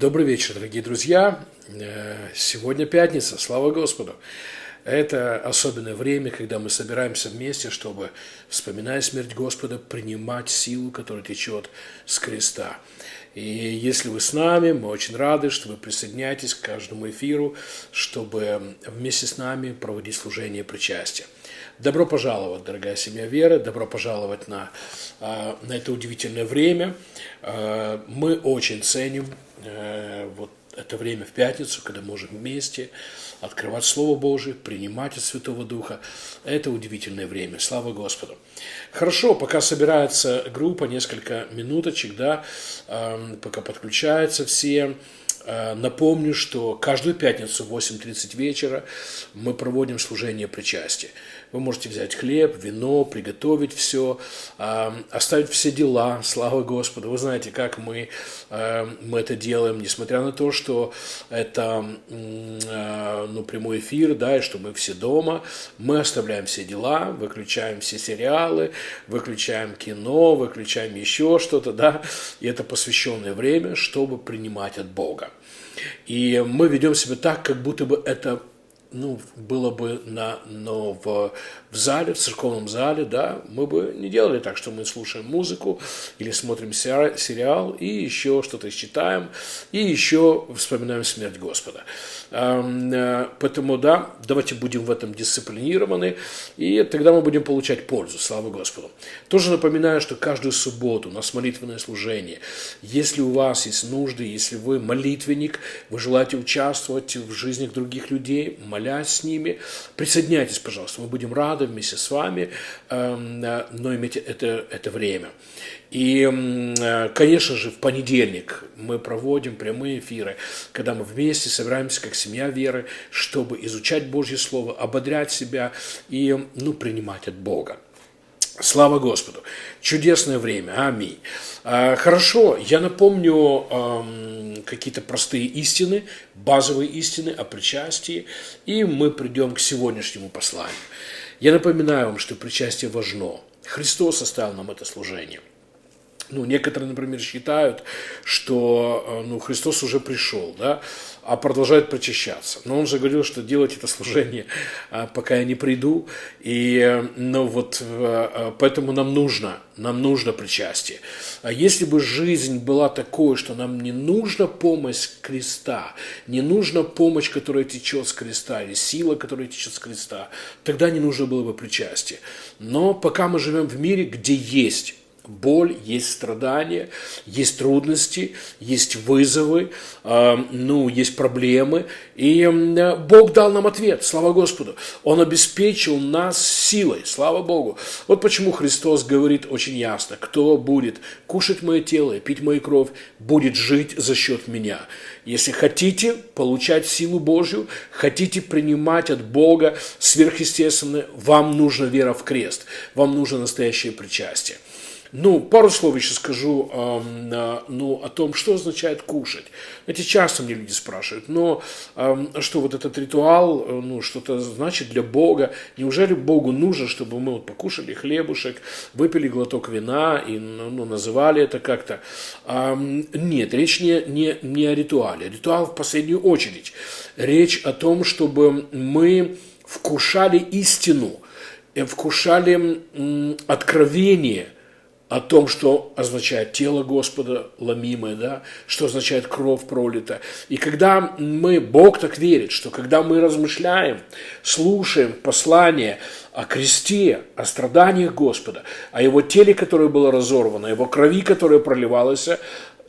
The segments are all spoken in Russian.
Добрый вечер, дорогие друзья. Э, сегодня пятница, слава Господу. Это особенное время, когда мы собираемся вместе, чтобы, вспоминая смерть Господа, принимать силу, которая течет с креста. И если вы с нами, мы очень рады, что вы присоединяетесь к каждому эфиру, чтобы вместе с нами проводить служение причастия. Добро пожаловать, дорогая семья веры, добро пожаловать на, а, на это удивительное время. А, мы очень ценим э, вот это время в пятницу, когда можем вместе открывать Слово Божие, принимать от Святого Духа. Это удивительное время. Слава Господу. Хорошо, пока собирается группа, несколько минуточек, да, пока подключаются все. Э, напомню, что каждую пятницу в 8.30 вечера мы проводим служение причастия. Вы можете взять хлеб, вино, приготовить все, оставить все дела, слава Господу. Вы знаете, как мы, мы это делаем, несмотря на то, что это а, ну, прямой эфир, да, и что мы все дома, мы оставляем все дела, выключаем все сериалы, выключаем кино, выключаем еще что-то, да, и это посвященное время, чтобы принимать от Бога. И мы ведем себя так, как будто бы это ну, было бы на, но в, в зале, в церковном зале, да, мы бы не делали так, что мы слушаем музыку или смотрим сериал и еще что-то читаем, и еще вспоминаем смерть Господа. Э, поэтому, да, давайте будем в этом дисциплинированы, и тогда мы будем получать пользу, слава Господу. Тоже напоминаю, что каждую субботу у нас молитвенное служение. Если у вас есть нужды, если вы молитвенник, вы желаете участвовать в жизнях других людей, молясь с ними, присоединяйтесь, пожалуйста, мы будем рады вместе с вами, эм, э, но имейте это, это время. И, э, конечно же, в понедельник мы проводим прямые эфиры, когда мы вместе собираемся как семья веры, чтобы изучать Божье Слово, ободрять себя и ну, принимать от Бога. Слава Господу. Чудесное время. Аминь. А, хорошо, я напомню какие-то простые истины, базовые истины о причастии, и мы придем к сегодняшнему посланию. Я напоминаю вам, что причастие важно. Христос оставил нам это служение. Ну, некоторые, например, считают, что э, ну, Христос уже пришел, да, а продолжает прочищаться. Но он же говорил, что делать это служение, э, пока я не приду. И э, ну, вот, поэтому нам нужно, нам нужно причастие. А если бы жизнь была такой, что нам не нужна помощь креста, не нужна помощь, которая течет с креста, или сила, которая течет с креста, тогда не нужно было бы причастие. Но пока мы живем в мире, где есть боль, есть страдания, есть трудности, есть вызовы, э, ну, есть проблемы. И э, Бог дал нам ответ, слава Господу. Он обеспечил нас силой, слава Богу. Вот почему Христос говорит очень ясно, кто будет кушать мое тело и пить мою кровь, будет жить за счет меня. Если хотите получать силу Божью, хотите принимать от Бога сверхъестественное, вам нужна вера в крест, вам нужно настоящее причастие. Ну, пару слов еще скажу э, ну, о том, что означает кушать. Эти часто мне люди спрашивают, но э, что вот этот ритуал, э, ну, что-то значит для Бога. Неужели Богу нужно, чтобы мы вот покушали хлебушек, выпили глоток вина и ну, ну называли это как-то? Э, нет, речь не, не, не о ритуале. Ритуал в последнюю очередь. Речь о том, чтобы мы вкушали истину, э, вкушали м, откровение – о том, что означает тело Господа ломимое, да, что означает кровь пролита. И когда мы, Бог так верит, что когда мы размышляем, слушаем послание о кресте, о страданиях Господа, о Его теле, которое было разорвано, о Его крови, которая проливалась,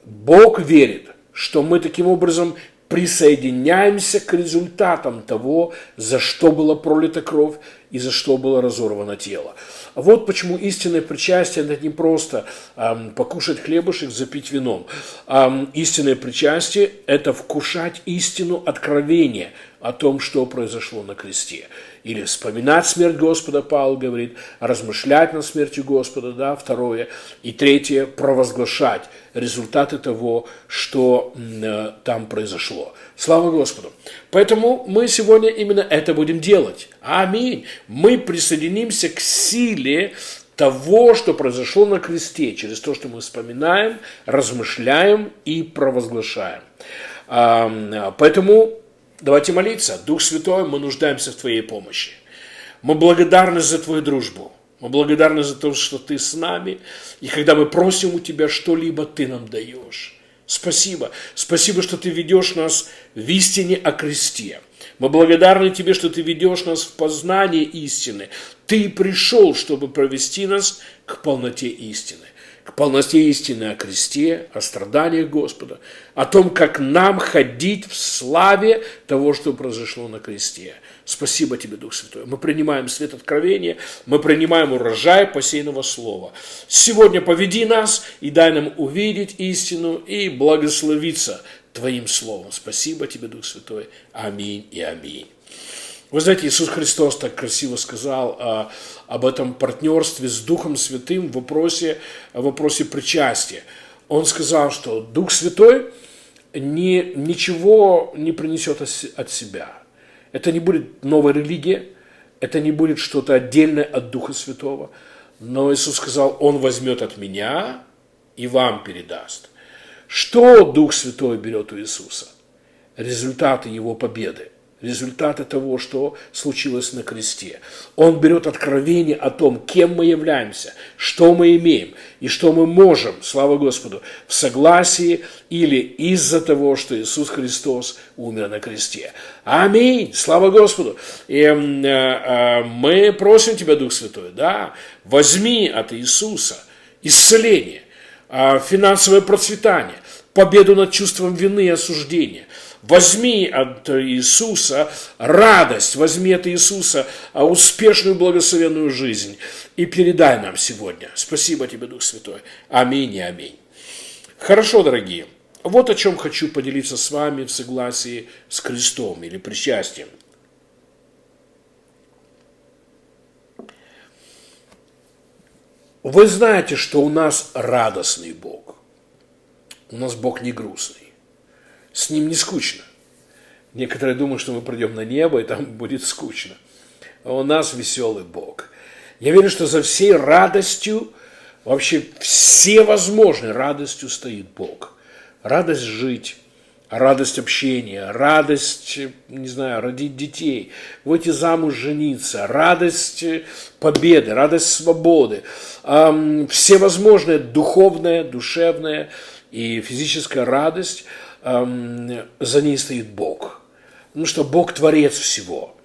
Бог верит, что мы таким образом присоединяемся к результатам того, за что была пролита кровь и за что было разорвано тело. Вот почему истинное причастие – это не просто эм, покушать хлебушек, запить вином. Эм, истинное причастие – это вкушать истину откровения о том, что произошло на кресте. Или вспоминать смерть Господа, Павел говорит, размышлять над смертью Господа, да, второе. И третье – провозглашать результаты того, что э, там произошло. Слава Господу. Поэтому мы сегодня именно это будем делать. Аминь. Мы присоединимся к силе того, что произошло на кресте, через то, что мы вспоминаем, размышляем и провозглашаем. Поэтому давайте молиться. Дух Святой, мы нуждаемся в Твоей помощи. Мы благодарны за Твою дружбу. Мы благодарны за то, что Ты с нами. И когда мы просим у Тебя что-либо, Ты нам даешь. Спасибо. Спасибо, что Ты ведешь нас в истине о кресте. Мы благодарны Тебе, что Ты ведешь нас в познание истины. Ты пришел, чтобы провести нас к полноте истины к полноте истины о кресте, о страданиях Господа, о том, как нам ходить в славе того, что произошло на кресте. Спасибо тебе, Дух Святой. Мы принимаем свет откровения, мы принимаем урожай посеянного слова. Сегодня поведи нас и дай нам увидеть истину и благословиться Твоим Словом. Спасибо тебе, Дух Святой. Аминь и аминь. Вы знаете, Иисус Христос так красиво сказал а, об этом партнерстве с Духом Святым в вопросе, в вопросе причастия. Он сказал, что Дух Святой ни, ничего не принесет от себя. Это не будет новая религия, это не будет что-то отдельное от Духа Святого. Но Иисус сказал, Он возьмет от меня и вам передаст. Что Дух Святой берет у Иисуса? Результаты Его победы результаты того, что случилось на кресте. Он берет откровение о том, кем мы являемся, что мы имеем и что мы можем, слава Господу, в согласии или из-за того, что Иисус Христос умер на кресте. Аминь! Слава Господу! И э, э, мы просим Тебя, Дух Святой, да, возьми от Иисуса исцеление, э, финансовое процветание, победу над чувством вины и осуждения, Возьми от Иисуса радость, возьми от Иисуса а, успешную благословенную жизнь и передай нам сегодня. Спасибо тебе, Дух Святой. Аминь и аминь. Хорошо, дорогие. Вот о чем хочу поделиться с вами в согласии с крестом или причастием. Вы знаете, что у нас радостный Бог. У нас Бог не грустный с ним не скучно. Некоторые думают, что мы придем на небо, и там будет скучно. А у нас веселый Бог. Я верю, что за всей радостью, вообще все возможной радостью стоит Бог. Радость жить, радость общения, радость, не знаю, родить детей, выйти замуж, жениться, радость победы, радость свободы, все возможные духовная, душевная и физическая радость – За ней стоит Бог. Ну что Бог творец всего.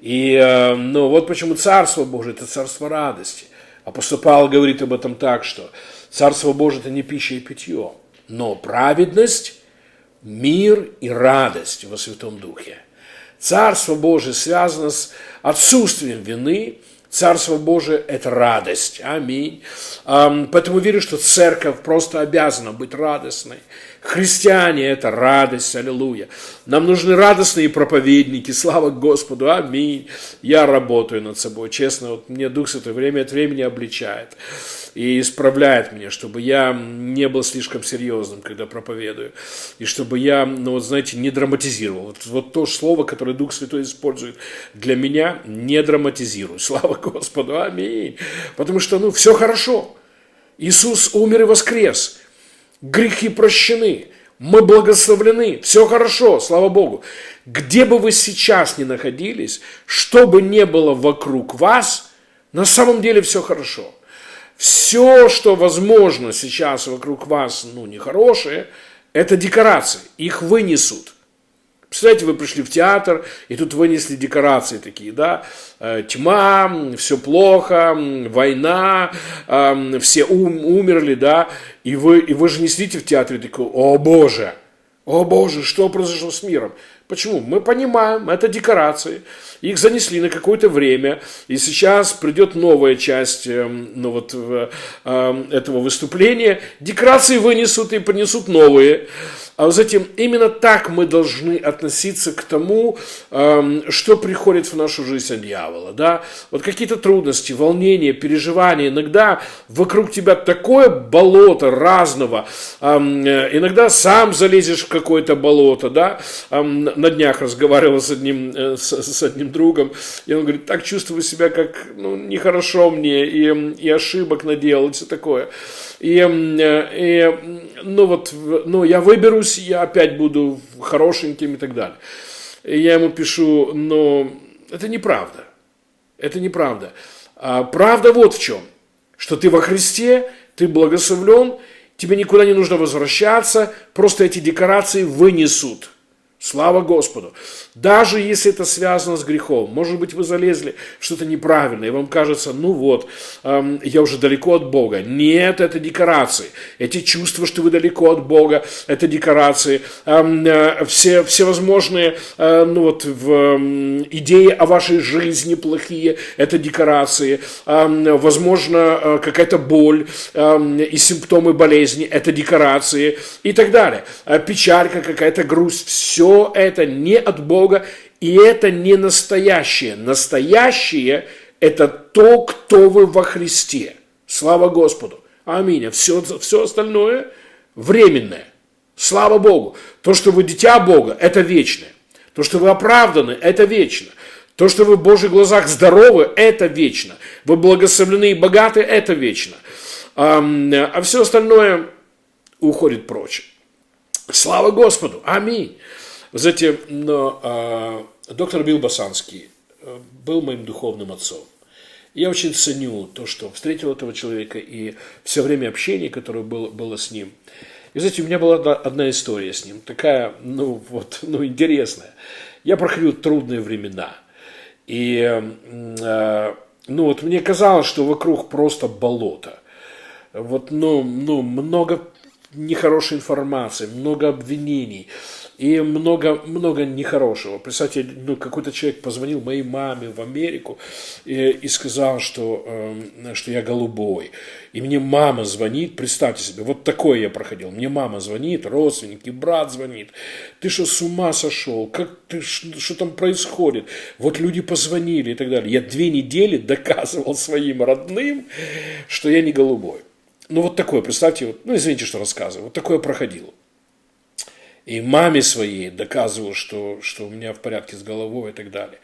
И ну, вот почему Царство Божие – это царство радости. Апостол Павел говорит об этом так, что Царство Божие – это не пища и питье, но праведность, мир и радость во Святом Духе. Царство Божие связано с отсутствием вины, Царство Божие – это радость. Аминь. Поэтому верю, что церковь просто обязана быть радостной. Христиане – это радость, аллилуйя. Нам нужны радостные проповедники, слава Господу, аминь. Я работаю над собой, честно, вот мне Дух Святой время от времени обличает и исправляет меня, чтобы я не был слишком серьезным, когда проповедую, и чтобы я, ну вот знаете, не драматизировал. Вот, вот то слово, которое Дух Святой использует для меня, не драматизируй. Слава Господу, аминь. Потому что, ну, все хорошо. Иисус умер и воскрес. Грехи прощены. Мы благословлены. Все хорошо, слава Богу. Где бы вы сейчас ни находились, что бы ни было вокруг вас, на самом деле все хорошо все, что возможно сейчас вокруг вас, ну, нехорошее, это декорации. Их вынесут. Представляете, вы пришли в театр, и тут вынесли декорации такие, да, э, тьма, все плохо, война, э, все ум, умерли, да, и вы, и вы же не сидите в театре такой, о боже, о боже, что произошло с миром? Почему? Мы понимаем, это декорации. Их занесли на какое-то время, и сейчас придет новая часть эм, ну, вот, этого выступления. Декорации вынесут и принесут новые. А этим, именно так мы должны относиться к тому, эм, что приходит в нашу жизнь от дьявола. Да? Вот какие-то трудности, волнения, переживания. Иногда вокруг тебя такое болото разного. Эм, иногда сам залезешь в какое-то болото. Да? Эм, на днях разговаривал с одним, э, с, с одним другом, и он говорит, так чувствую себя, как ну, нехорошо мне, и, и ошибок наделал, и все такое. И, и ну вот, ну я выберусь, я опять буду хорошеньким и так далее. И я ему пишу, но это неправда. Это неправда. А правда вот в чем, что ты во Христе, ты благословлен, тебе никуда не нужно возвращаться, просто эти декорации вынесут – Слава Господу. Даже если это связано с грехом, может быть, вы залезли в что-то неправильное, и вам кажется, ну вот, эм, я уже далеко от Бога. Нет, это декорации. Эти чувства, что вы далеко от Бога, это декорации. Эм, э, все, всевозможные э, ну вот, в, э, идеи о вашей жизни плохие, это декорации. Эм, возможно, э, какая-то боль эм, и симптомы болезни, это декорации и так далее. Э, печалька, какая-то грусть, все все это не от Бога, и это не настоящее. Настоящее – это то, кто вы во Христе. Слава Господу. Аминь. А все, все остальное временное. Слава Богу. То, что вы дитя Бога, это вечное. То, что вы оправданы, это вечно. То, что вы в Божьих глазах здоровы, это вечно. Вы благословлены и богаты, это вечно. А все остальное уходит прочь. Слава Господу. Аминь. Вы знаете, но, э, доктор Билл Басанский э, был моим духовным отцом. Я очень ценю то, что встретил этого человека и все время общения, которое было, было с ним. И, знаете, у меня была одна история с ним, такая, ну, вот, ну, интересная. Я проходил трудные времена. И, э, ну, вот мне казалось, что вокруг просто болото. Вот, ну, ну, много нехорошей информации, много обвинений и много, много нехорошего. Представьте, ну, какой-то человек позвонил моей маме в Америку и, и сказал, что, э, что я голубой. И мне мама звонит, представьте себе, вот такое я проходил. Мне мама звонит, родственники, брат звонит. Ты что, с ума сошел? Как ты, что, что там происходит? Вот люди позвонили и так далее. Я две недели доказывал своим родным, что я не голубой. Ну, вот такое, представьте, вот, ну, извините, что рассказываю, вот такое проходило и маме своей доказывал, что, что у меня в порядке с головой и так далее.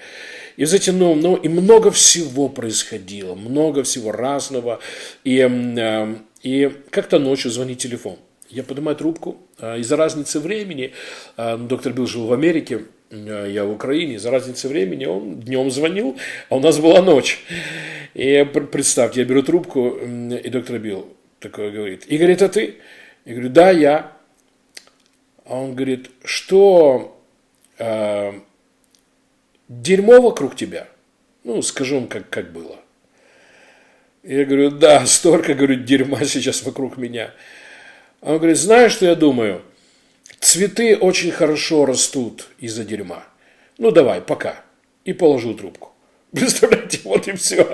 И, знаете, ну, ну, и много всего происходило, много всего разного. И, э, и как-то ночью звонит телефон. Я поднимаю трубку. Э, из-за разницы времени, э, доктор Билл жил в Америке, я в Украине, из-за разницы времени он днем звонил, а у нас была ночь. И представьте, я беру трубку, и доктор Билл такой говорит, Игорь, это ты? Я говорю, да, я. А он говорит, что э, дерьмо вокруг тебя? Ну, скажем, как, как было. Я говорю, да, столько, говорю, дерьма сейчас вокруг меня. А он говорит, знаешь, что я думаю? Цветы очень хорошо растут из-за дерьма. Ну, давай, пока. И положил трубку. Представляете, вот и все.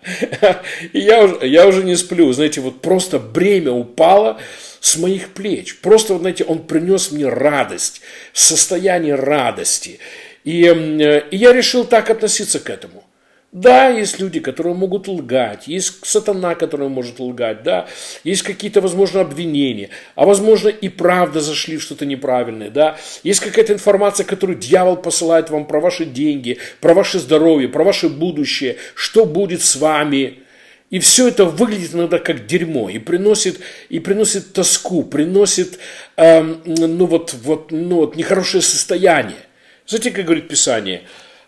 И я уже, я уже не сплю. Знаете, вот просто бремя упало с моих плеч. Просто, вот, знаете, он принес мне радость, состояние радости. И, и я решил так относиться к этому. Да, есть люди, которые могут лгать, есть сатана, который может лгать, да, есть какие-то, возможно, обвинения, а возможно и правда зашли в что-то неправильное, да, есть какая-то информация, которую дьявол посылает вам про ваши деньги, про ваше здоровье, про ваше будущее, что будет с вами, и все это выглядит иногда как дерьмо и приносит, и приносит тоску, приносит э, ну вот, вот, ну вот нехорошее состояние. Знаете, как говорит Писание?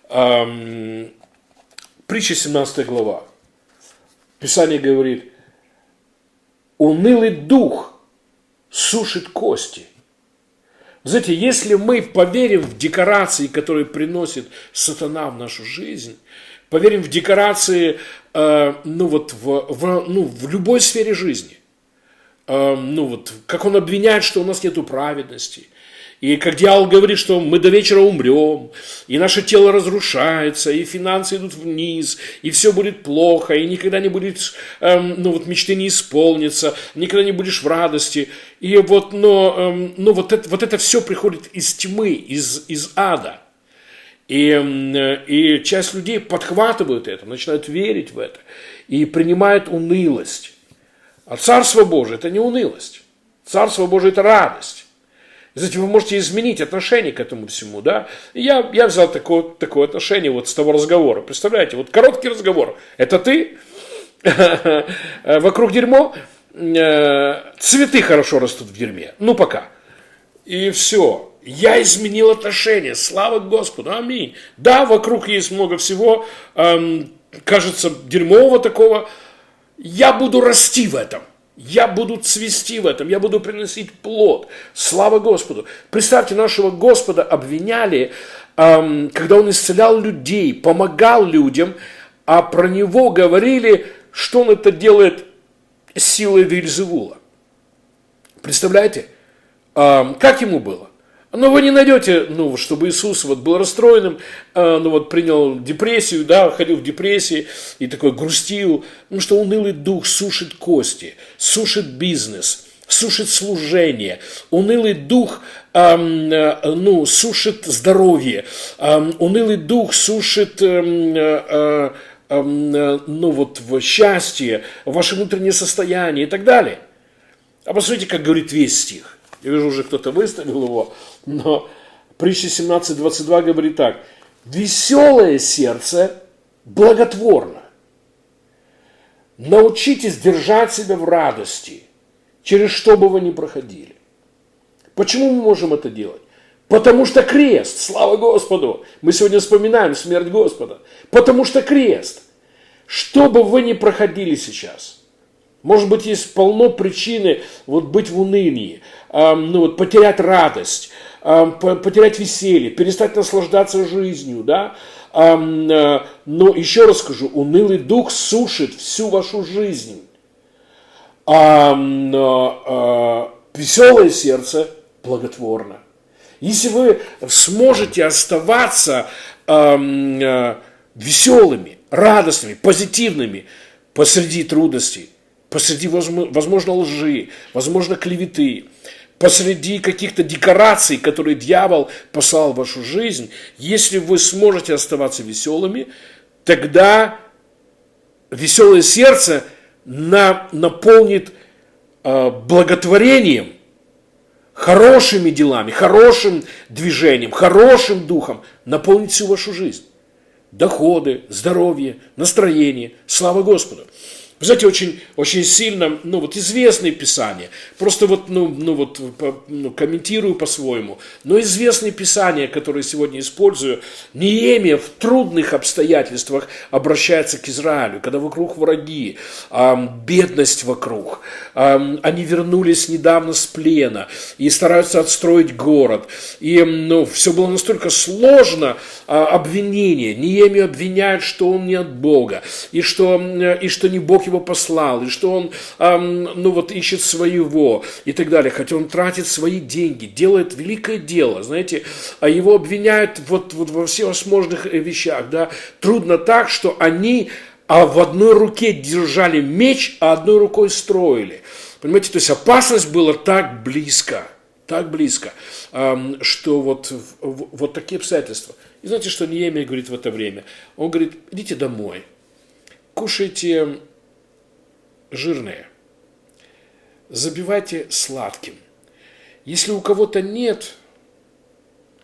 Э, притча 17 глава. Писание говорит, унылый дух сушит кости. Знаете, если мы поверим в декорации, которые приносит сатана в нашу жизнь, поверим в декорации, э, ну вот, в, в, ну, в любой сфере жизни. Э, ну вот, как он обвиняет, что у нас нет праведности. И как дьявол говорит, что мы до вечера умрем, и наше тело разрушается, и финансы идут вниз, и все будет плохо, и никогда не будет, эм, ну вот мечты не исполнятся, никогда не будешь в радости. И вот, но, эм, но вот, это, вот это все приходит из тьмы, из, из ада. И, эм, и часть людей подхватывают это, начинают верить в это и принимают унылость. А Царство Божие – это не унылость. Царство Божие – это радость. Знаете, вы можете изменить отношение к этому всему, да? Я, я взял такое, такое отношение вот с того разговора. Представляете, вот короткий разговор. Это ты? Вокруг дерьмо? Э, цветы хорошо растут в дерьме. Ну, пока. И все. Я изменил отношение. Слава Господу. Аминь. Да, вокруг есть много всего, эм, кажется, дерьмового такого. Я буду расти в этом. Я буду цвести в этом, я буду приносить плод. Слава Господу. Представьте, нашего Господа обвиняли, эм, когда Он исцелял людей, помогал людям, а про Него говорили, что Он это делает силой Вильзевула. Представляете, эм, как ему было? Но вы не найдете, ну, чтобы Иисус вот был расстроенным, э, ну, вот принял депрессию, да, ходил в депрессии и такой грустил, ну, что унылый дух сушит кости, сушит бизнес, сушит служение, унылый дух, эм, э, ну, сушит здоровье, эм, унылый дух сушит, эм, э, эм, э, ну, вот, в счастье, ваше внутреннее состояние и так далее. А посмотрите, как говорит весь стих. Я вижу, уже кто-то выставил его. Но притча 17.22 говорит так. Веселое сердце благотворно. Научитесь держать себя в радости, через что бы вы ни проходили. Почему мы можем это делать? Потому что крест, слава Господу. Мы сегодня вспоминаем смерть Господа. Потому что крест. Что бы вы ни проходили сейчас. Может быть, есть полно причины вот быть в унынии, ну, вот, потерять радость, потерять веселье, перестать наслаждаться жизнью, да, э, но еще раз скажу, унылый дух сушит всю вашу жизнь. А, веселое сердце благотворно. Если вы сможете оставаться э, веселыми, радостными, позитивными посреди трудностей, посреди, возможно, лжи, возможно, клеветы, посреди каких-то декораций, которые дьявол послал в вашу жизнь, если вы сможете оставаться веселыми, тогда веселое сердце на, наполнит э, благотворением, хорошими делами, хорошим движением, хорошим духом, наполнит всю вашу жизнь. Доходы, здоровье, настроение. Слава Господу. Вы знаете, очень, очень сильно, ну вот известные писания, просто вот, ну, ну вот по, ну, комментирую по-своему, но известные писания, которые сегодня использую, Неемия в трудных обстоятельствах обращается к Израилю, когда вокруг враги, эм, бедность вокруг, эм, они вернулись недавно с плена и стараются отстроить город, и ну, все было настолько сложно, э, обвинение, Неемию обвиняют, что он не от Бога, и что, и что не Бог его послал, и что он, эм, ну вот, ищет своего и так далее, хотя он тратит свои деньги, делает великое дело, знаете, а его обвиняют вот, вот во всевозможных э, вещах, да, трудно так, что они а в одной руке держали меч, а одной рукой строили. Понимаете, то есть опасность была так близко, так близко, что вот, вот такие обстоятельства. И знаете, что Неемия говорит в это время? Он говорит, идите домой, кушайте жирное. Забивайте сладким. Если у кого-то нет,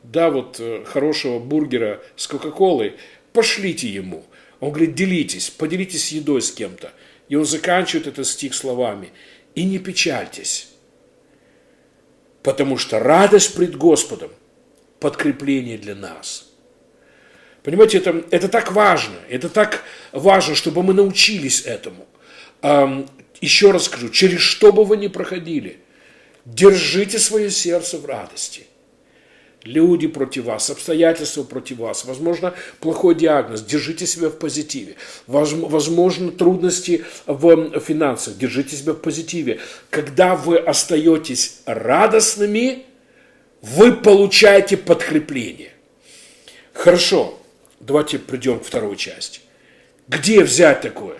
да, вот э, хорошего бургера с Кока-Колой, пошлите ему. Он говорит, делитесь, поделитесь едой с кем-то. И он заканчивает этот стих словами. И не печальтесь, потому что радость пред Господом – подкрепление для нас. Понимаете, это, это так важно, это так важно, чтобы мы научились этому – еще раз скажу, через что бы вы ни проходили, держите свое сердце в радости. Люди против вас, обстоятельства против вас, возможно, плохой диагноз, держите себя в позитиве. Возможно, трудности в финансах, держите себя в позитиве. Когда вы остаетесь радостными, вы получаете подкрепление. Хорошо, давайте придем к второй части. Где взять такое?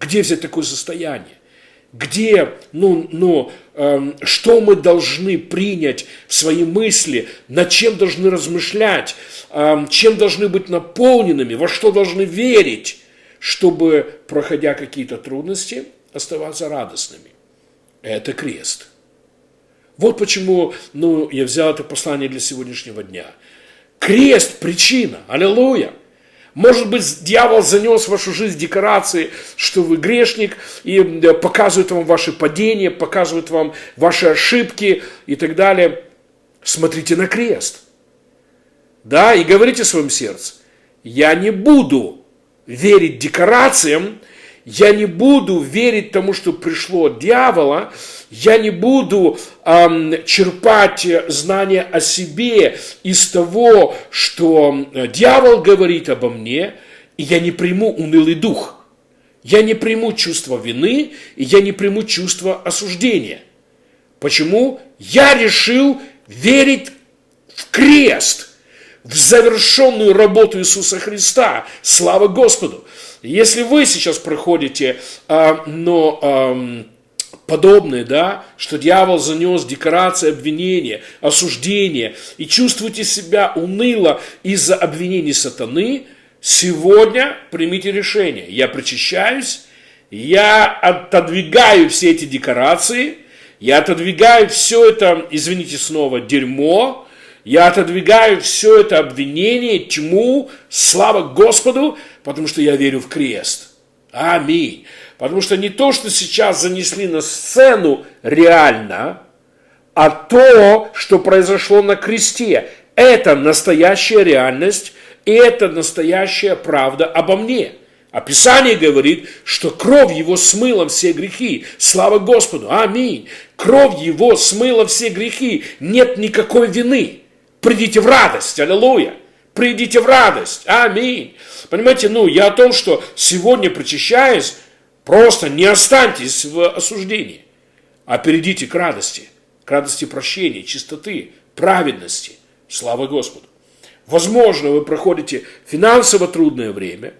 Где взять такое состояние? Где, ну, ну, эм, что мы должны принять в свои мысли, над чем должны размышлять, эм, чем должны быть наполненными, во что должны верить, чтобы, проходя какие-то трудности, оставаться радостными. Это крест. Вот почему ну, я взял это послание для сегодняшнего дня. Крест – причина. Аллилуйя. Может быть, дьявол занес в вашу жизнь декорации, что вы грешник, и показывает вам ваши падения, показывает вам ваши ошибки и так далее. Смотрите на крест. Да, и говорите в своем сердце, я не буду верить декорациям, я не буду верить тому, что пришло от дьявола, я не буду эм, черпать знания о себе из того, что дьявол говорит обо мне, и я не приму унылый дух. Я не приму чувство вины, и я не приму чувство осуждения. Почему? Я решил верить в крест, в завершенную работу Иисуса Христа. Слава Господу! Если вы сейчас проходите, э, но э, подобное, да, что дьявол занес декорации обвинения, осуждения, и чувствуете себя уныло из-за обвинений сатаны, сегодня примите решение. Я причащаюсь, я отодвигаю все эти декорации, я отодвигаю все это, извините снова, дерьмо, я отодвигаю все это обвинение, тьму, слава Господу, потому что я верю в крест. Аминь. Потому что не то, что сейчас занесли на сцену реально, а то, что произошло на кресте. Это настоящая реальность, и это настоящая правда обо мне. Описание говорит, что кровь его смыла все грехи. Слава Господу. Аминь. Кровь его смыла все грехи. Нет никакой вины. Придите в радость, аллилуйя. Придите в радость, аминь. Понимаете, ну, я о том, что сегодня причащаясь, просто не останьтесь в осуждении, а перейдите к радости, к радости прощения, чистоты, праведности. Слава Господу. Возможно, вы проходите финансово трудное время,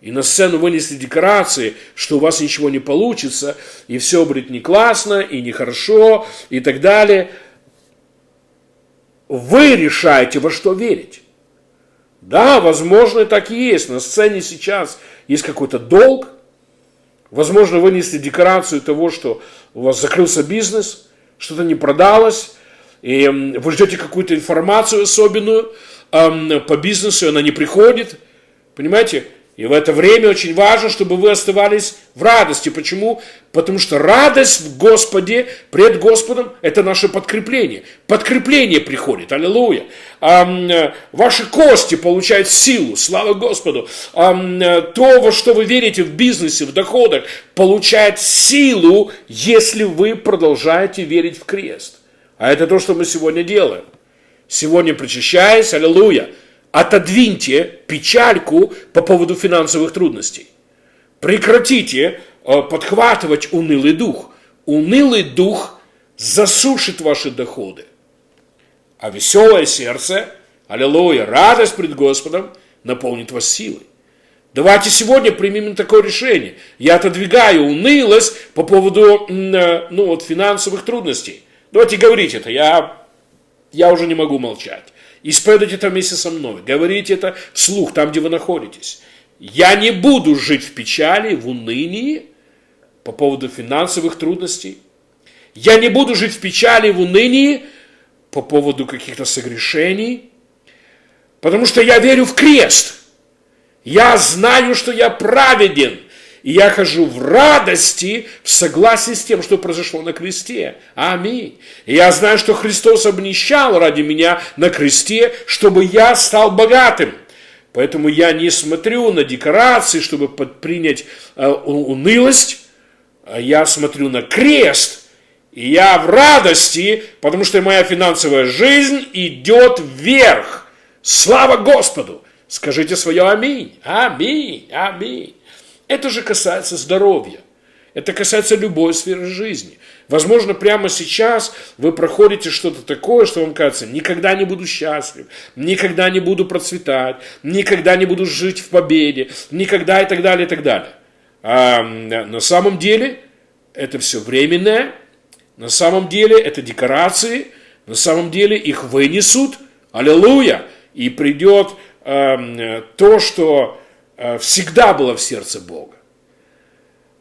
и на сцену вынесли декорации, что у вас ничего не получится, и все будет не классно, и нехорошо, и так далее – вы решаете, во что верить. Да, возможно, так и есть. На сцене сейчас есть какой-то долг. Возможно, вынесли декорацию того, что у вас закрылся бизнес, что-то не продалось, и вы ждете какую-то информацию особенную по бизнесу, и она не приходит. Понимаете? И в это время очень важно, чтобы вы оставались в радости. Почему? Потому что радость в Господе, пред Господом, это наше подкрепление. Подкрепление приходит, аллилуйя. А, ваши кости получают силу, слава Господу. А, то, во что вы верите в бизнесе, в доходах, получает силу, если вы продолжаете верить в крест. А это то, что мы сегодня делаем. Сегодня причащаясь, аллилуйя, отодвиньте печальку по поводу финансовых трудностей. Прекратите э, подхватывать унылый дух. Унылый дух засушит ваши доходы. А веселое сердце, аллилуйя, радость пред Господом наполнит вас силой. Давайте сегодня примем такое решение. Я отодвигаю унылость по поводу э, ну, вот, финансовых трудностей. Давайте говорить это, я, я уже не могу молчать. Исповедуйте это вместе со мной. Говорите это вслух, там, где вы находитесь. Я не буду жить в печали, в унынии по поводу финансовых трудностей. Я не буду жить в печали, в унынии по поводу каких-то согрешений. Потому что я верю в крест. Я знаю, что я праведен – и я хожу в радости, в согласии с тем, что произошло на кресте. Аминь. И я знаю, что Христос обнищал ради меня на кресте, чтобы я стал богатым. Поэтому я не смотрю на декорации, чтобы подпринять э, унылость, а я смотрю на крест, и я в радости, потому что моя финансовая жизнь идет вверх. Слава Господу! Скажите свое аминь. Аминь. Аминь. Это же касается здоровья. Это касается любой сферы жизни. Возможно, прямо сейчас вы проходите что-то такое, что вам кажется, никогда не буду счастлив, никогда не буду процветать, никогда не буду жить в победе, никогда и так далее, и так далее. А на самом деле это все временное, на самом деле это декорации, на самом деле их вынесут, аллилуйя, и придет э, то, что всегда было в сердце Бога.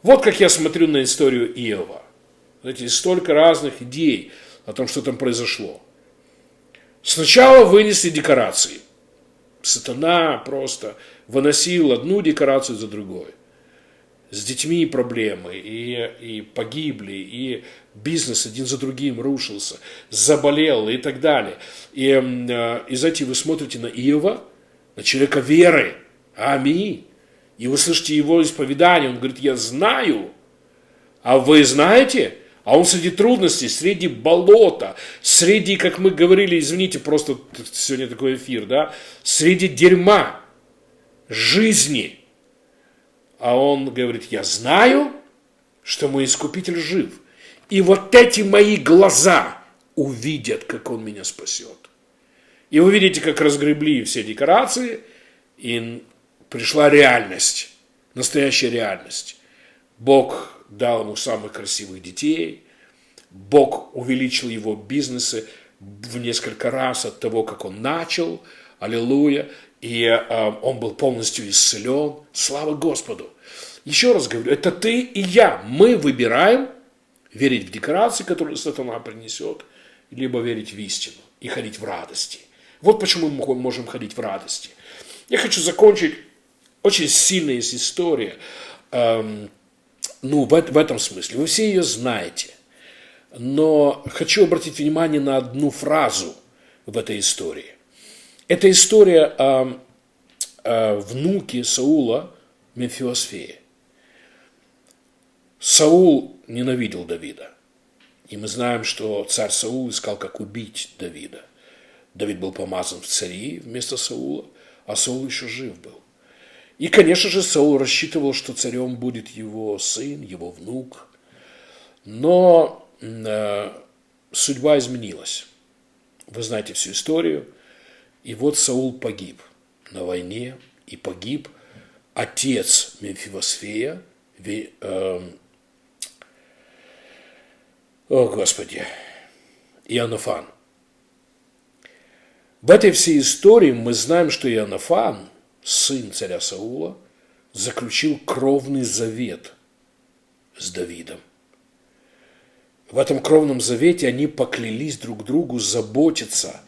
Вот как я смотрю на историю Иова. Знаете, столько разных идей о том, что там произошло. Сначала вынесли декорации. Сатана просто выносил одну декорацию за другой. С детьми проблемы, и, и погибли, и бизнес один за другим рушился, заболел и так далее. И, э, и знаете, вы смотрите на Иова, на человека веры. Аминь. И вы слышите его исповедание, он говорит, я знаю, а вы знаете? А он среди трудностей, среди болота, среди, как мы говорили, извините, просто сегодня такой эфир, да, среди дерьма, жизни. А он говорит, я знаю, что мой искупитель жив. И вот эти мои глаза увидят, как он меня спасет. И вы видите, как разгребли все декорации, и пришла реальность, настоящая реальность. Бог дал ему самых красивых детей, Бог увеличил его бизнесы в несколько раз от того, как он начал, аллилуйя, и э, он был полностью исцелен. Слава Господу! Еще раз говорю, это ты и я. Мы выбираем верить в декорации, которые сатана принесет, либо верить в истину и ходить в радости. Вот почему мы можем ходить в радости. Я хочу закончить очень сильная есть история. Эм, ну, в, этом смысле. Вы все ее знаете. Но хочу обратить внимание на одну фразу в этой истории. Это история о, о внуке Саула Мефиосфея. Саул ненавидел Давида. И мы знаем, что царь Саул искал, как убить Давида. Давид был помазан в цари вместо Саула, а Саул еще жив был. И, конечно же, Саул рассчитывал, что царем будет его сын, его внук. Но э, судьба изменилась. Вы знаете всю историю. И вот Саул погиб на войне, и погиб отец Мемфивосфея, э, о Господи, Иоаннафан. В этой всей истории мы знаем, что Иоаннафан – сын царя Саула, заключил кровный завет с Давидом. В этом кровном завете они поклялись друг другу заботиться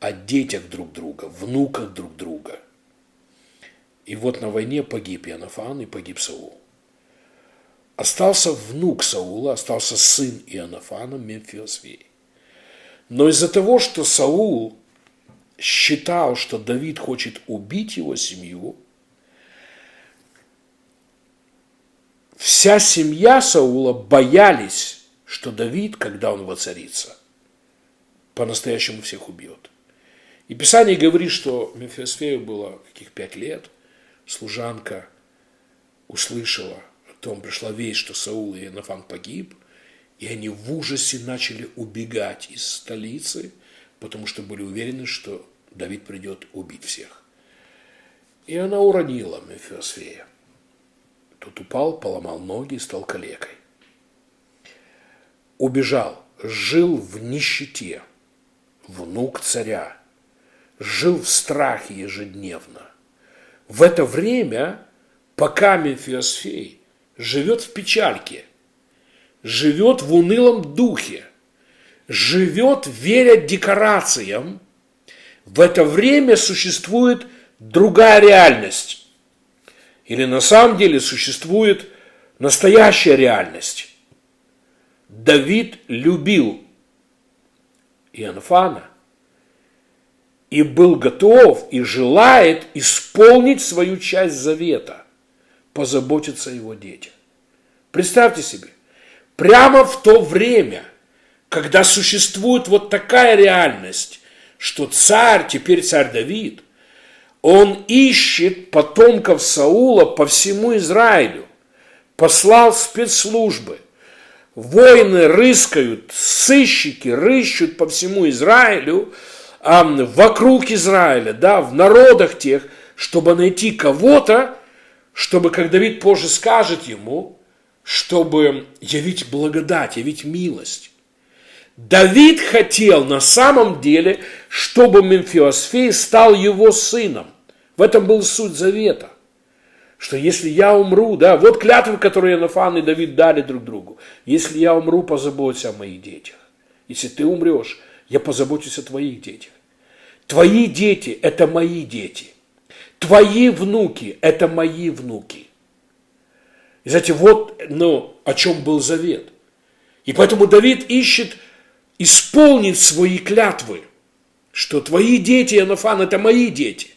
о детях друг друга, внуках друг друга. И вот на войне погиб Иоаннафан и погиб Саул. Остался внук Саула, остался сын Иоаннафана Мемфиосвей. Но из-за того, что Саул считал, что Давид хочет убить его семью, вся семья Саула боялись, что Давид, когда он воцарится, по-настоящему всех убьет. И Писание говорит, что Мефисфею было каких пять лет, служанка услышала о том, пришла весть, что Саул и Нафан погиб, и они в ужасе начали убегать из столицы – потому что были уверены, что Давид придет убить всех. И она уронила Мефиосфея. Тот упал, поломал ноги и стал калекой. Убежал, жил в нищете, внук царя, жил в страхе ежедневно. В это время, пока Мефиосфей живет в печальке, живет в унылом духе – живет, веря декорациям, в это время существует другая реальность. Или на самом деле существует настоящая реальность. Давид любил Иоанфана и был готов и желает исполнить свою часть завета, позаботиться о его детях. Представьте себе, прямо в то время – когда существует вот такая реальность, что царь, теперь царь Давид, он ищет потомков Саула по всему Израилю, послал спецслужбы, воины рыскают, сыщики рыщут по всему Израилю, вокруг Израиля, да, в народах тех, чтобы найти кого-то, чтобы, как Давид позже скажет ему, чтобы явить благодать, явить милость. Давид хотел на самом деле, чтобы Мемфиосфей стал его сыном. В этом был суть завета. Что если я умру, да, вот клятвы, которые Нафан и Давид дали друг другу. Если я умру, позаботься о моих детях. Если ты умрешь, я позабочусь о твоих детях. Твои дети – это мои дети. Твои внуки – это мои внуки. И знаете, вот ну, о чем был завет. И поэтому Давид ищет исполнить свои клятвы, что твои дети, Иоаннафан, это мои дети.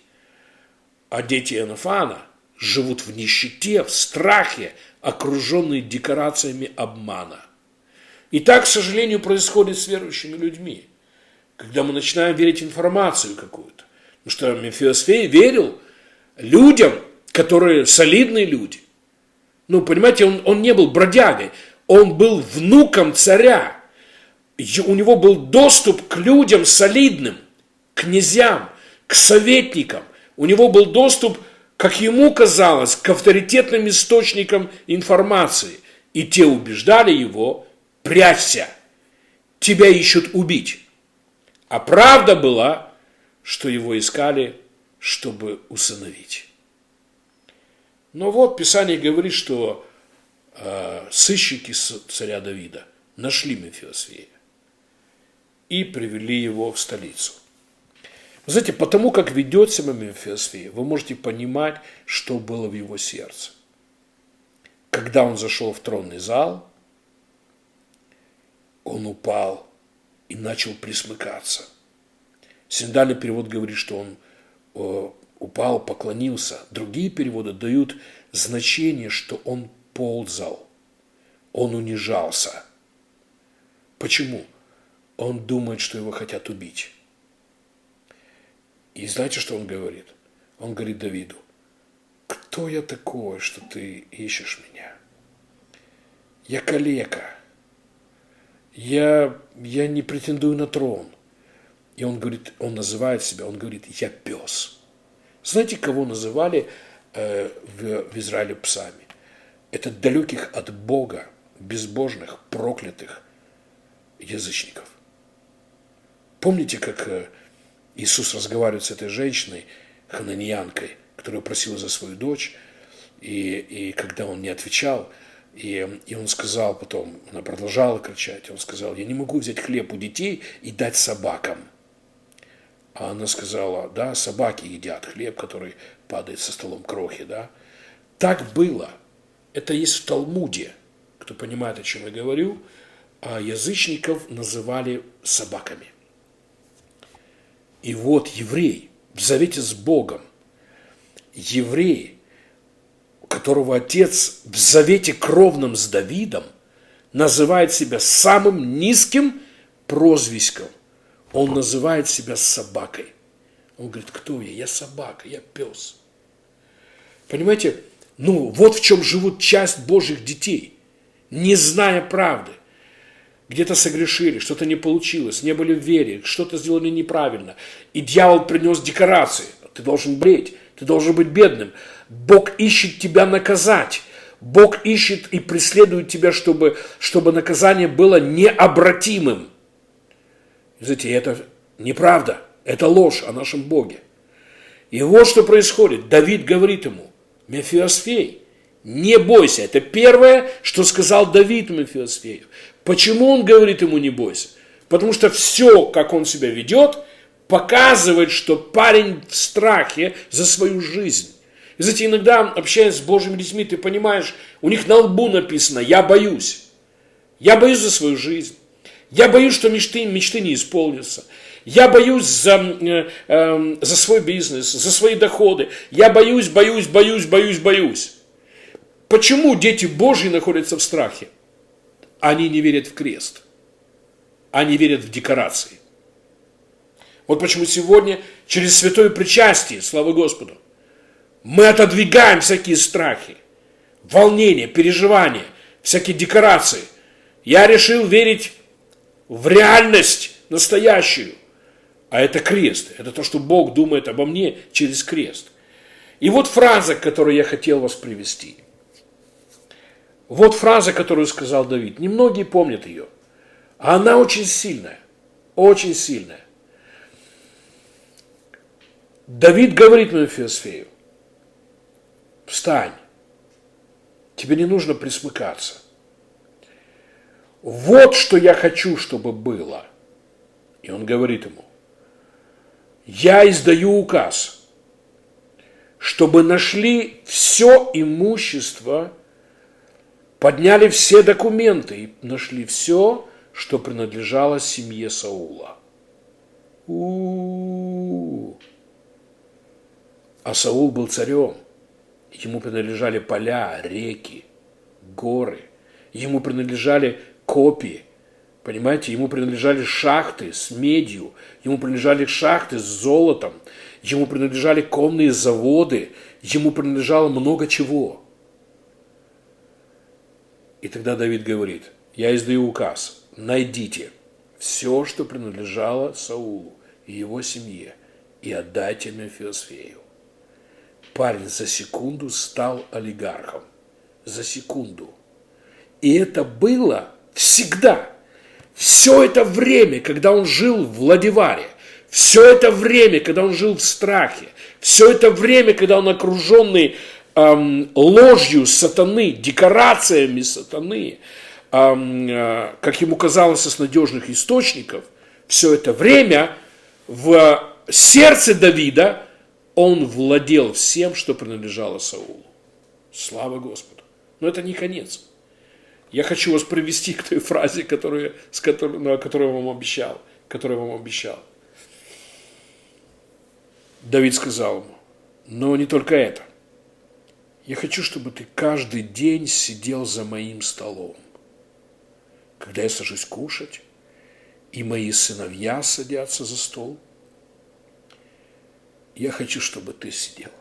А дети Иоаннафана живут в нищете, в страхе, окруженные декорациями обмана. И так, к сожалению, происходит с верующими людьми, когда мы начинаем верить информацию какую-то. Потому что Мефиосфей верил людям, которые солидные люди. Ну, понимаете, он, он не был бродягой, он был внуком царя – у него был доступ к людям солидным, к князьям, к советникам. У него был доступ, как ему казалось, к авторитетным источникам информации. И те убеждали его, прячься, тебя ищут убить. А правда была, что его искали, чтобы усыновить. Но вот Писание говорит, что э, сыщики царя Давида нашли Мефиосфея и привели его в столицу. Знаете, потому как ведет себя Мефиосфей, вы можете понимать, что было в его сердце. Когда он зашел в тронный зал, он упал и начал присмыкаться. Синдальный перевод говорит, что он э, упал, поклонился. Другие переводы дают значение, что он ползал, он унижался. Почему? Он думает, что его хотят убить. И знаете, что он говорит? Он говорит Давиду, кто я такой, что ты ищешь меня? Я калека. Я, я не претендую на трон. И он говорит, он называет себя, он говорит, я пес. Знаете, кого называли э, в, в Израиле псами? Это далеких от Бога, безбожных, проклятых язычников. Помните, как э, Иисус разговаривает с этой женщиной, хананьянкой, которая просила за свою дочь, и, и когда он не отвечал, и, и он сказал потом, она продолжала кричать, он сказал, я не могу взять хлеб у детей и дать собакам. А она сказала, да, собаки едят хлеб, который падает со столом крохи, да. Так было. Это есть в Талмуде. Кто понимает, о чем я говорю, а язычников называли собаками. И вот еврей в завете с Богом, еврей, которого отец в завете кровном с Давидом называет себя самым низким прозвиськом. Он называет себя собакой. Он говорит, кто я? Я собака, я пес. Понимаете, ну вот в чем живут часть Божьих детей, не зная правды где-то согрешили, что-то не получилось, не были в вере, что-то сделали неправильно. И дьявол принес декорации. Ты должен бреть, ты должен быть бедным. Бог ищет тебя наказать. Бог ищет и преследует тебя, чтобы, чтобы наказание было необратимым. Знаете, это неправда, это ложь о нашем Боге. И вот что происходит. Давид говорит ему, Мефиосфей, не бойся. Это первое, что сказал Давид Мефиосфею. Почему он говорит ему не бойся? Потому что все, как он себя ведет, показывает, что парень в страхе за свою жизнь. И знаете, иногда, общаясь с Божьими людьми, ты понимаешь, у них на лбу написано «Я боюсь». Я боюсь за свою жизнь. Я боюсь, что мечты, мечты не исполнятся. Я боюсь за, э, э, за свой бизнес, за свои доходы. Я боюсь, боюсь, боюсь, боюсь, боюсь. Почему дети Божьи находятся в страхе? Они не верят в крест. Они верят в декорации. Вот почему сегодня через святое причастие, слава Господу, мы отодвигаем всякие страхи, волнения, переживания, всякие декорации. Я решил верить в реальность настоящую. А это крест. Это то, что Бог думает обо мне через крест. И вот фраза, которую я хотел вас привести. Вот фраза, которую сказал Давид. Немногие помнят ее. А она очень сильная. Очень сильная. Давид говорит Мефисфею, встань, тебе не нужно присмыкаться. Вот что я хочу, чтобы было. И он говорит ему, я издаю указ, чтобы нашли все имущество, подняли все документы и нашли все, что принадлежало семье Саула. У-у-у. А Саул был царем. Ему принадлежали поля, реки, горы. Ему принадлежали копии. Понимаете, ему принадлежали шахты с медью, ему принадлежали шахты с золотом, ему принадлежали конные заводы, ему принадлежало много чего. И тогда Давид говорит, я издаю указ, найдите все, что принадлежало Саулу и его семье, и отдайте Мефиосфею парень за секунду стал олигархом. За секунду. И это было всегда. Все это время, когда он жил в Владиваре, все это время, когда он жил в страхе, все это время, когда он окруженный эм, ложью сатаны, декорациями сатаны, эм, э, как ему казалось, из надежных источников, все это время в сердце Давида он владел всем, что принадлежало Саулу. Слава Господу. Но это не конец. Я хочу вас привести к той фразе, которую, с которой, ну, которую я вам обещал. Которую вам обещал. Давид сказал ему, но не только это. Я хочу, чтобы ты каждый день сидел за моим столом. Когда я сажусь кушать, и мои сыновья садятся за стол – я хочу, чтобы ты сидел.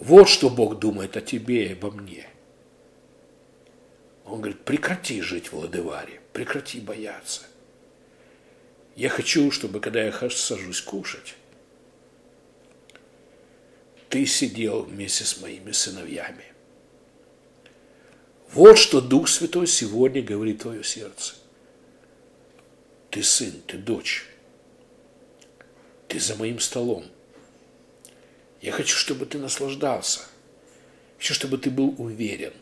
Вот что Бог думает о тебе и обо мне. Он говорит, прекрати жить в Ладываре, прекрати бояться. Я хочу, чтобы, когда я сажусь кушать, ты сидел вместе с моими сыновьями. Вот что Дух Святой сегодня говорит твое сердце. Ты сын, ты дочь. Ты за моим столом. Я хочу, чтобы ты наслаждался. Хочу, чтобы ты был уверен.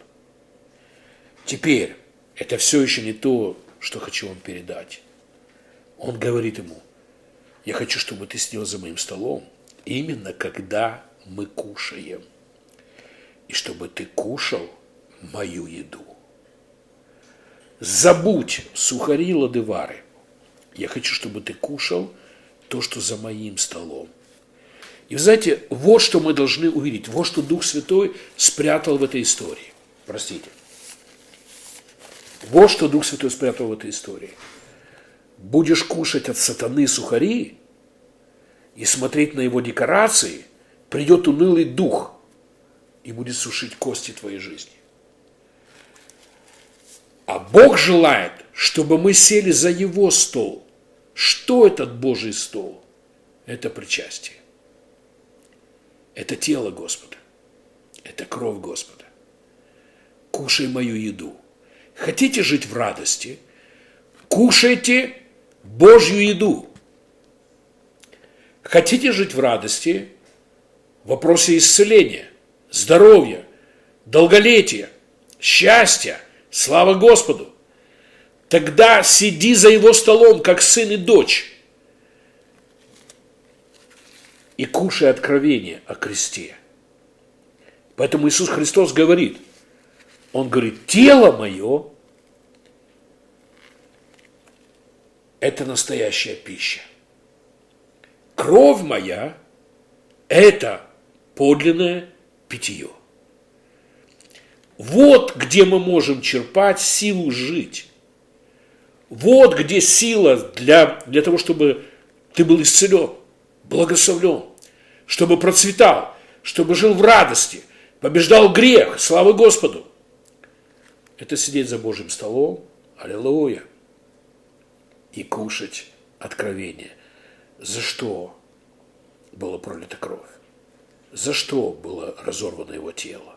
Теперь, это все еще не то, что хочу вам передать. Он говорит ему, я хочу, чтобы ты сидел за моим столом, именно когда мы кушаем. И чтобы ты кушал мою еду. Забудь сухари ладывары. Я хочу, чтобы ты кушал – то, что за моим столом. И вы знаете, вот что мы должны увидеть, вот что Дух Святой спрятал в этой истории. Простите. Вот что Дух Святой спрятал в этой истории. Будешь кушать от сатаны сухари и смотреть на его декорации, придет унылый дух и будет сушить кости твоей жизни. А Бог желает, чтобы мы сели за его стол – что этот Божий стол? Это причастие. Это тело Господа. Это кровь Господа. Кушай мою еду. Хотите жить в радости? Кушайте Божью еду. Хотите жить в радости? В вопросе исцеления, здоровья, долголетия, счастья, слава Господу. Тогда сиди за его столом, как сын и дочь, и кушай откровение о кресте. Поэтому Иисус Христос говорит, Он говорит, тело мое – это настоящая пища. Кровь моя – это подлинное питье. Вот где мы можем черпать силу жить. Вот где сила для, для того, чтобы ты был исцелен, благословлен, чтобы процветал, чтобы жил в радости, побеждал грех, слава Господу. Это сидеть за Божьим столом, аллилуйя, и кушать откровение. За что была пролита кровь? За что было разорвано его тело?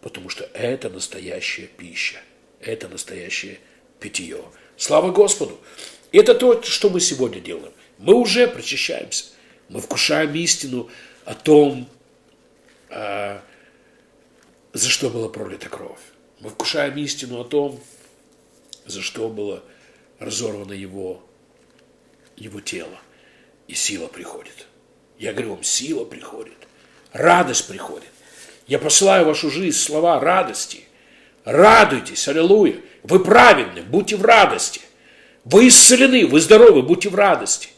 Потому что это настоящая пища, это настоящее питье. Слава Господу! Это то, что мы сегодня делаем. Мы уже прочищаемся. Мы вкушаем истину о том, а, за что была пролита кровь. Мы вкушаем истину о том, за что было разорвано его, его тело. И сила приходит. Я говорю вам, сила приходит. Радость приходит. Я посылаю в вашу жизнь слова радости. Радуйтесь, аллилуйя. Вы праведны, будьте в радости. Вы исцелены, вы здоровы, будьте в радости.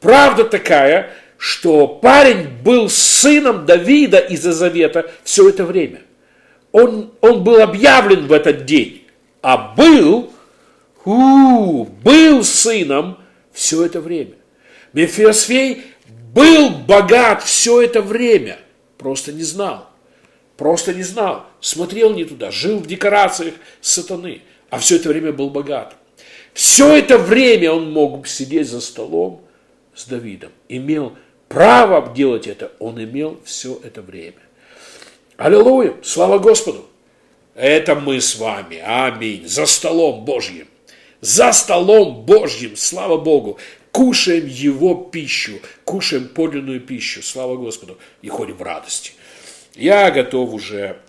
Правда такая, что парень был сыном Давида из-за завета все это время. Он, он был объявлен в этот день, а был, у, был сыном все это время. Мефиосфей был богат все это время, просто не знал. Просто не знал, смотрел не туда, жил в декорациях сатаны, а все это время был богат. Все это время он мог сидеть за столом с Давидом, имел право делать это, он имел все это время. Аллилуйя, слава Господу. Это мы с вами, аминь, за столом Божьим. За столом Божьим, слава Богу, кушаем Его пищу, кушаем подлинную пищу, слава Господу, и ходим в радости. Я готов уже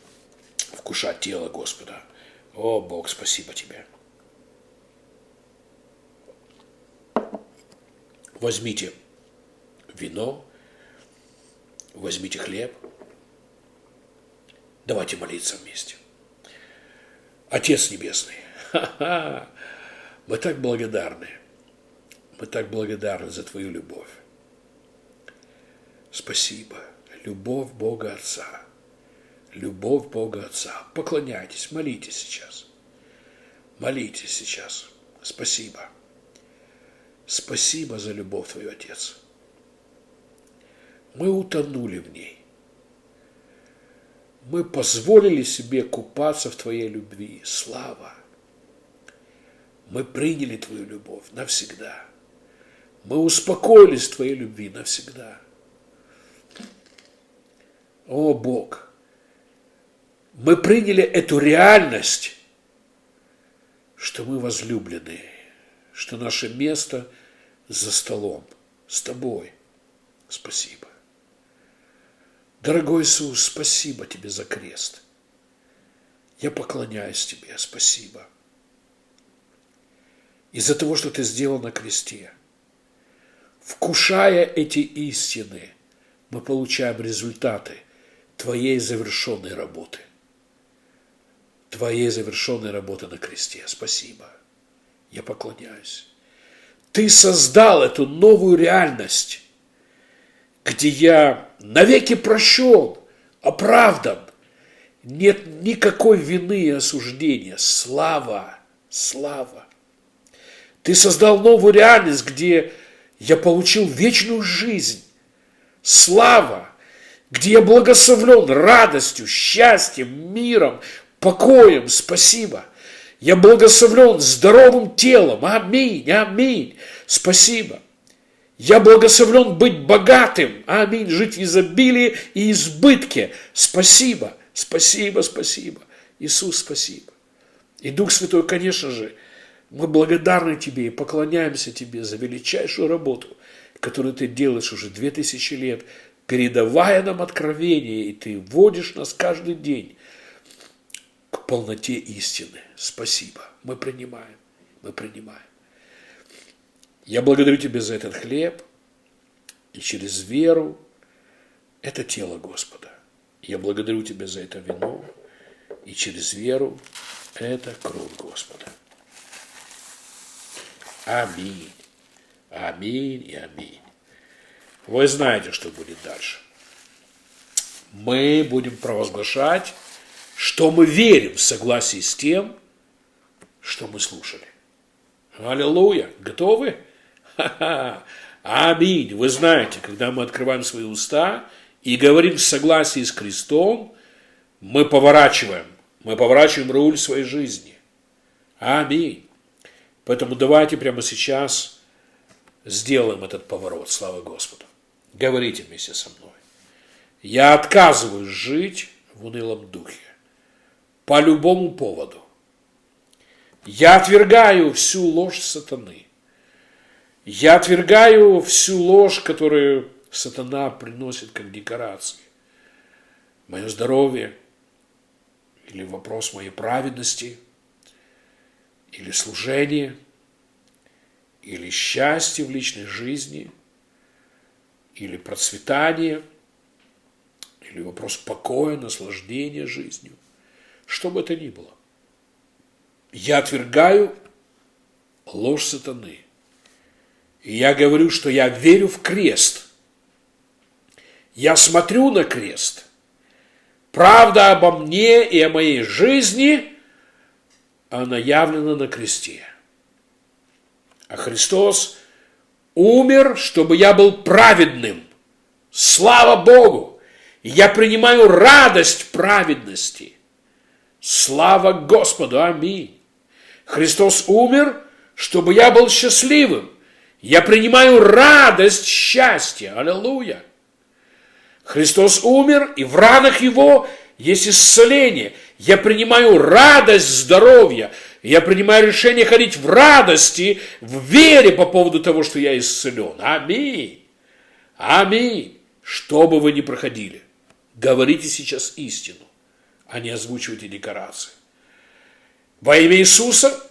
вкушать тело Господа. О, Бог, спасибо тебе. Возьмите вино, возьмите хлеб. Давайте молиться вместе. Отец Небесный, мы так благодарны. Мы так благодарны за Твою любовь. Спасибо. Любовь Бога Отца. Любовь Бога Отца. Поклоняйтесь, молитесь сейчас. Молитесь сейчас. Спасибо. Спасибо за любовь Твою, Отец. Мы утонули в ней. Мы позволили себе купаться в Твоей любви. Слава! Мы приняли Твою любовь навсегда. Мы успокоились в Твоей любви навсегда. О, Бог! Мы приняли эту реальность, что мы возлюблены, что наше место за столом с Тобой. Спасибо. Дорогой Иисус, спасибо Тебе за крест. Я поклоняюсь Тебе, спасибо. Из-за того, что Ты сделал на кресте. Вкушая эти истины, мы получаем результаты Твоей завершенной работы. Твоей завершенной работы на кресте. Спасибо. Я поклоняюсь. Ты создал эту новую реальность где я навеки прощен, оправдан, нет никакой вины и осуждения. Слава, слава. Ты создал новую реальность, где я получил вечную жизнь. Слава, где я благословлен радостью, счастьем, миром, покоем. Спасибо. Я благословлен здоровым телом. Аминь, аминь. Спасибо. Я благословлен быть богатым. Аминь. Жить в изобилии и избытке. Спасибо, спасибо, спасибо. Иисус, спасибо. И Дух Святой, конечно же, мы благодарны Тебе и поклоняемся Тебе за величайшую работу, которую Ты делаешь уже две тысячи лет, передавая нам откровение, и Ты вводишь нас каждый день к полноте истины. Спасибо. Мы принимаем. Мы принимаем. Я благодарю Тебя за этот хлеб и через веру это тело Господа. Я благодарю Тебя за это вино и через веру это кровь Господа. Аминь. Аминь и аминь. Вы знаете, что будет дальше. Мы будем провозглашать, что мы верим в согласии с тем, что мы слушали. Аллилуйя. Готовы? Ха-ха. Аминь. Вы знаете, когда мы открываем свои уста и говорим в согласии с крестом, мы поворачиваем Мы поворачиваем руль своей жизни. Аминь. Поэтому давайте прямо сейчас сделаем этот поворот. Слава Господу. Говорите вместе со мной. Я отказываюсь жить в унылом духе. По любому поводу. Я отвергаю всю ложь сатаны. Я отвергаю всю ложь, которую сатана приносит как декорации. Мое здоровье, или вопрос моей праведности, или служение, или счастье в личной жизни, или процветание, или вопрос покоя, наслаждения жизнью, что бы это ни было. Я отвергаю ложь сатаны. И я говорю, что я верю в крест. Я смотрю на крест. Правда обо мне и о моей жизни, она явлена на кресте. А Христос умер, чтобы я был праведным. Слава Богу! Я принимаю радость праведности. Слава Господу! Аминь. Христос умер, чтобы я был счастливым. Я принимаю радость счастья. Аллилуйя. Христос умер, и в ранах Его есть исцеление. Я принимаю радость здоровья. Я принимаю решение ходить в радости, в вере по поводу того, что я исцелен. Аминь. Аминь. Что бы вы ни проходили, говорите сейчас истину, а не озвучивайте декорации. Во имя Иисуса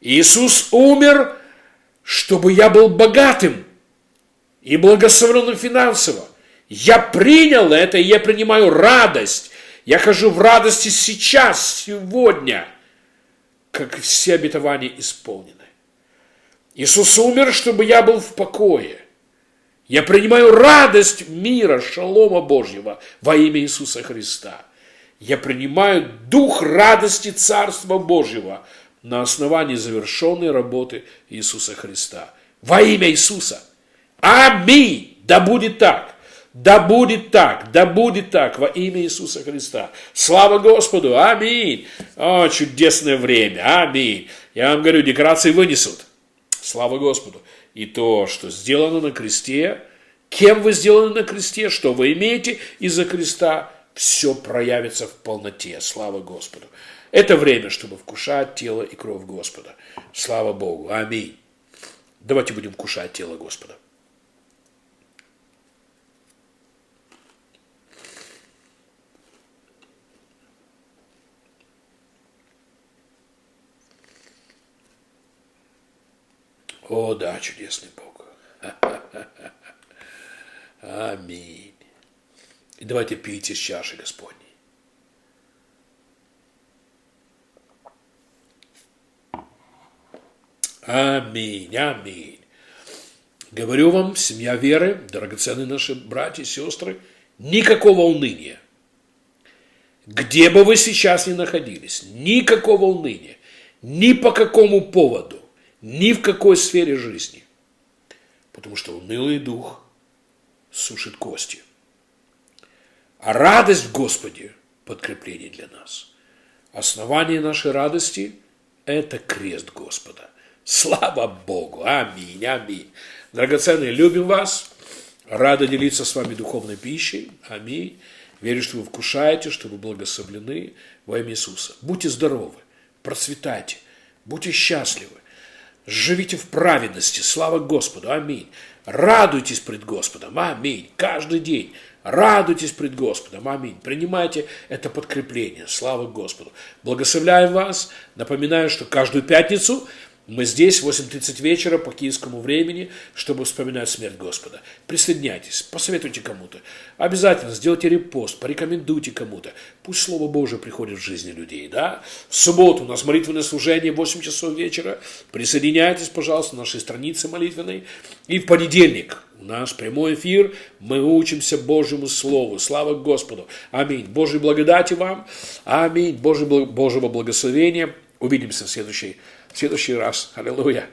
Иисус умер, чтобы я был богатым и благословленным финансово. Я принял это, и я принимаю радость. Я хожу в радости сейчас, сегодня, как все обетования исполнены. Иисус умер, чтобы я был в покое. Я принимаю радость мира, шалома Божьего во имя Иисуса Христа. Я принимаю дух радости Царства Божьего на основании завершенной работы Иисуса Христа. Во имя Иисуса. Аминь. Да будет так. Да будет так, да будет так во имя Иисуса Христа. Слава Господу, аминь. О, чудесное время, аминь. Я вам говорю, декорации вынесут. Слава Господу. И то, что сделано на кресте, кем вы сделаны на кресте, что вы имеете из-за креста, все проявится в полноте. Слава Господу. Это время, чтобы вкушать тело и кровь Господа. Слава Богу. Аминь. Давайте будем вкушать тело Господа. О, да, чудесный Бог. Аминь. И давайте пейте с чаши Господней. Аминь, аминь. Говорю вам, семья веры, драгоценные наши братья и сестры, никакого уныния. Где бы вы сейчас ни находились, никакого уныния, ни по какому поводу ни в какой сфере жизни. Потому что унылый дух сушит кости. А радость в Господе – подкрепление для нас. Основание нашей радости – это крест Господа. Слава Богу! Аминь, аминь. Драгоценные, любим вас. Рада делиться с вами духовной пищей. Аминь. Верю, что вы вкушаете, что вы благословлены во имя Иисуса. Будьте здоровы, процветайте, будьте счастливы. Живите в праведности. Слава Господу. Аминь. Радуйтесь пред Господом. Аминь. Каждый день. Радуйтесь пред Господом. Аминь. Принимайте это подкрепление. Слава Господу. Благословляем вас. Напоминаю, что каждую пятницу мы здесь в 8.30 вечера по киевскому времени, чтобы вспоминать смерть Господа. Присоединяйтесь, посоветуйте кому-то. Обязательно сделайте репост, порекомендуйте кому-то. Пусть Слово Божие приходит в жизни людей. Да? В субботу у нас молитвенное служение 8 часов вечера. Присоединяйтесь, пожалуйста, на нашей странице молитвенной. И в понедельник у нас прямой эфир. Мы учимся Божьему Слову. Слава Господу. Аминь. Божьей благодати вам. Аминь. Божьего благословения. Увидимся в следующей в следующий раз. Аллилуйя.